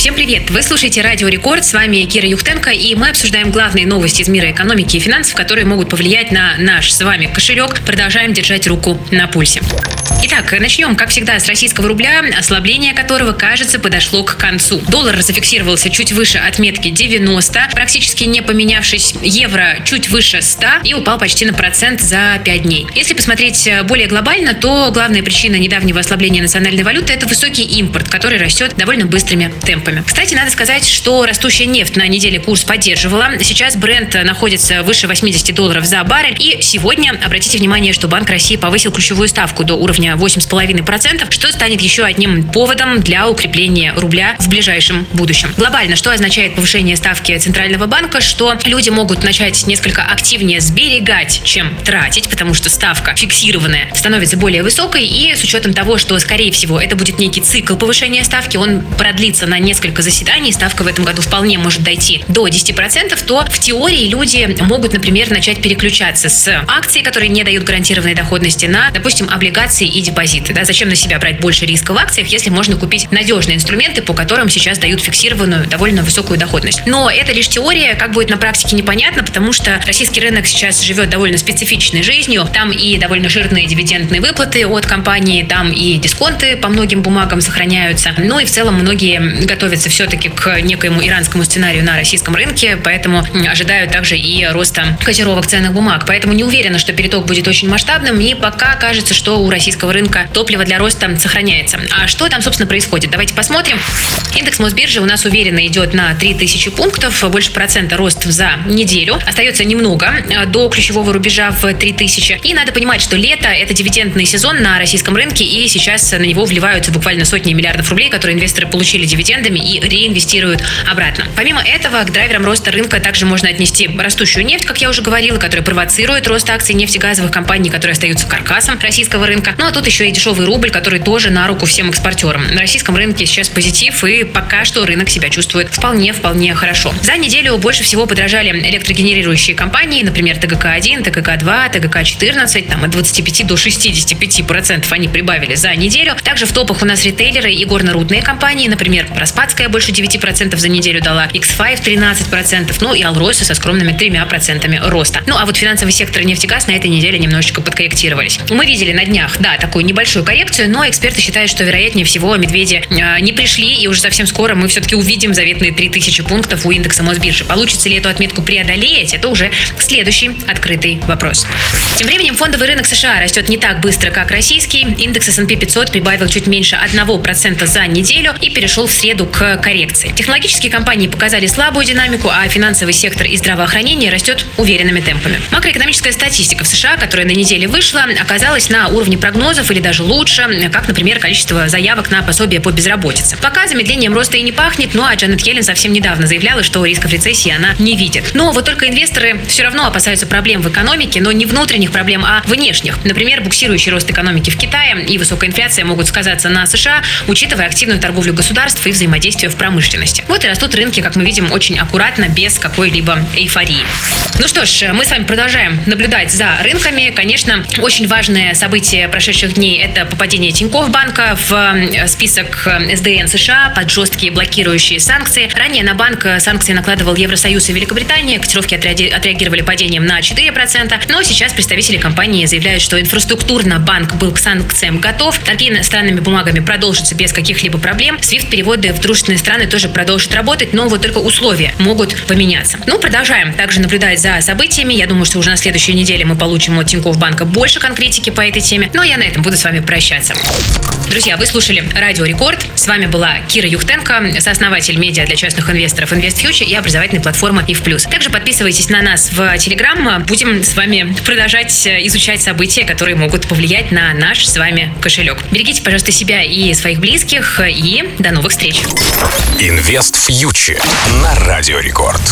Всем привет! Вы слушаете Радио Рекорд, с вами Кира Юхтенко, и мы обсуждаем главные новости из мира экономики и финансов, которые могут повлиять на наш с вами кошелек. Продолжаем держать руку на пульсе. Итак, начнем, как всегда, с российского рубля, ослабление которого, кажется, подошло к концу. Доллар зафиксировался чуть выше отметки 90, практически не поменявшись. Евро чуть выше 100 и упал почти на процент за 5 дней. Если посмотреть более глобально, то главная причина недавнего ослабления национальной валюты – это высокий импорт, который растет довольно быстрыми темпами темпами. Кстати, надо сказать, что растущая нефть на неделе курс поддерживала. Сейчас бренд находится выше 80 долларов за баррель. И сегодня, обратите внимание, что Банк России повысил ключевую ставку до уровня 8,5%, что станет еще одним поводом для укрепления рубля в ближайшем будущем. Глобально, что означает повышение ставки Центрального банка, что люди могут начать несколько активнее сберегать, чем тратить, потому что ставка фиксированная становится более высокой, и с учетом того, что, скорее всего, это будет некий цикл повышения ставки, он продлится на несколько несколько заседаний, ставка в этом году вполне может дойти до 10%, то в теории люди могут, например, начать переключаться с акций, которые не дают гарантированной доходности, на, допустим, облигации и депозиты. Да? Зачем на себя брать больше риска в акциях, если можно купить надежные инструменты, по которым сейчас дают фиксированную, довольно высокую доходность. Но это лишь теория, как будет на практике непонятно, потому что российский рынок сейчас живет довольно специфичной жизнью. Там и довольно жирные дивидендные выплаты от компании, там и дисконты по многим бумагам сохраняются. Ну и в целом многие готовят готовятся все-таки к некоему иранскому сценарию на российском рынке, поэтому ожидают также и роста котировок ценных бумаг. Поэтому не уверена, что переток будет очень масштабным, и пока кажется, что у российского рынка топливо для роста сохраняется. А что там, собственно, происходит? Давайте посмотрим. Индекс Мосбиржи у нас уверенно идет на 3000 пунктов, больше процента рост за неделю. Остается немного э, до ключевого рубежа в 3000. И надо понимать, что лето – это дивидендный сезон на российском рынке, и сейчас на него вливаются буквально сотни миллиардов рублей, которые инвесторы получили дивидендами и реинвестируют обратно. Помимо этого, к драйверам роста рынка также можно отнести растущую нефть, как я уже говорила, которая провоцирует рост акций нефтегазовых компаний, которые остаются каркасом российского рынка. Ну а тут еще и дешевый рубль, который тоже на руку всем экспортерам. На российском рынке сейчас позитив, и пока что рынок себя чувствует вполне-вполне хорошо. За неделю больше всего подражали электрогенерирующие компании, например, ТГК-1, ТГК-2, ТГК-14, там от 25 до 65 процентов они прибавили за неделю. Также в топах у нас ритейлеры и горно-рудные компании, например, Распадская больше 9% за неделю дала, X5 13%, ну и Алроса со скромными 3% роста. Ну а вот финансовый сектор нефтегаз на этой неделе немножечко подкорректировались. Мы видели на днях, да, такую небольшую коррекцию, но эксперты считают, что вероятнее всего медведи э, не пришли, и уже совсем скоро мы все-таки увидим заветные 3000 пунктов у индекса Мосбиржи. Получится ли эту отметку преодолеть, это уже следующий открытый вопрос. Тем временем фондовый рынок США растет не так быстро, как российский. Индекс S&P 500 прибавил чуть меньше 1% за неделю и перешел в среду к коррекции. Технологические компании показали слабую динамику, а финансовый сектор и здравоохранение растет уверенными темпами. Макроэкономическая статистика в США, которая на неделе вышла, оказалась на уровне прогнозов или даже лучше, как, например, количество заявок на пособие по безработице. Пока замедлением роста и не пахнет, ну а Джанет Йеллен совсем недавно заявляла, что рисков рецессии она не видит. Но вот только инвесторы все равно опасаются проблем в экономике, но не внутренних проблем, а внешних. Например, буксирующий рост экономики в Китае и высокая инфляция могут сказаться на США, учитывая активную торговлю государств и взаимодействие в промышленности. Вот и растут рынки, как мы видим, очень аккуратно, без какой-либо эйфории. Ну что ж, мы с вами продолжаем наблюдать за рынками. Конечно, очень важное событие прошедших дней – это попадение Тинькофф банка в список СДН США под жесткие блокирующие санкции. Ранее на банк санкции накладывал Евросоюз и Великобритания. Котировки отреагировали падением на 4%. Но сейчас представители компании заявляют, что инфраструктурно банк был к санкциям готов. Торги странными бумагами продолжатся без каких-либо проблем. SWIFT-переводы в дружественные страны тоже продолжат работать, но вот только условия могут поменяться. Ну, продолжаем также наблюдать за событиями. Я думаю, что уже на следующей неделе мы получим от Тинькофф банка больше конкретики по этой теме. Ну, а я на этом буду с вами прощаться. Друзья, вы слушали Радио Рекорд. С вами была Кира Юхтенко, сооснователь медиа для частных инвесторов InvestFuture и образовательной платформы IF+. Также подписывайтесь на нас в Телеграм. Будем с вами продолжать изучать события, которые могут повлиять на наш с вами кошелек. Берегите, пожалуйста, себя и своих близких. И до новых встреч. Инвест фьючер на Радио Рекорд.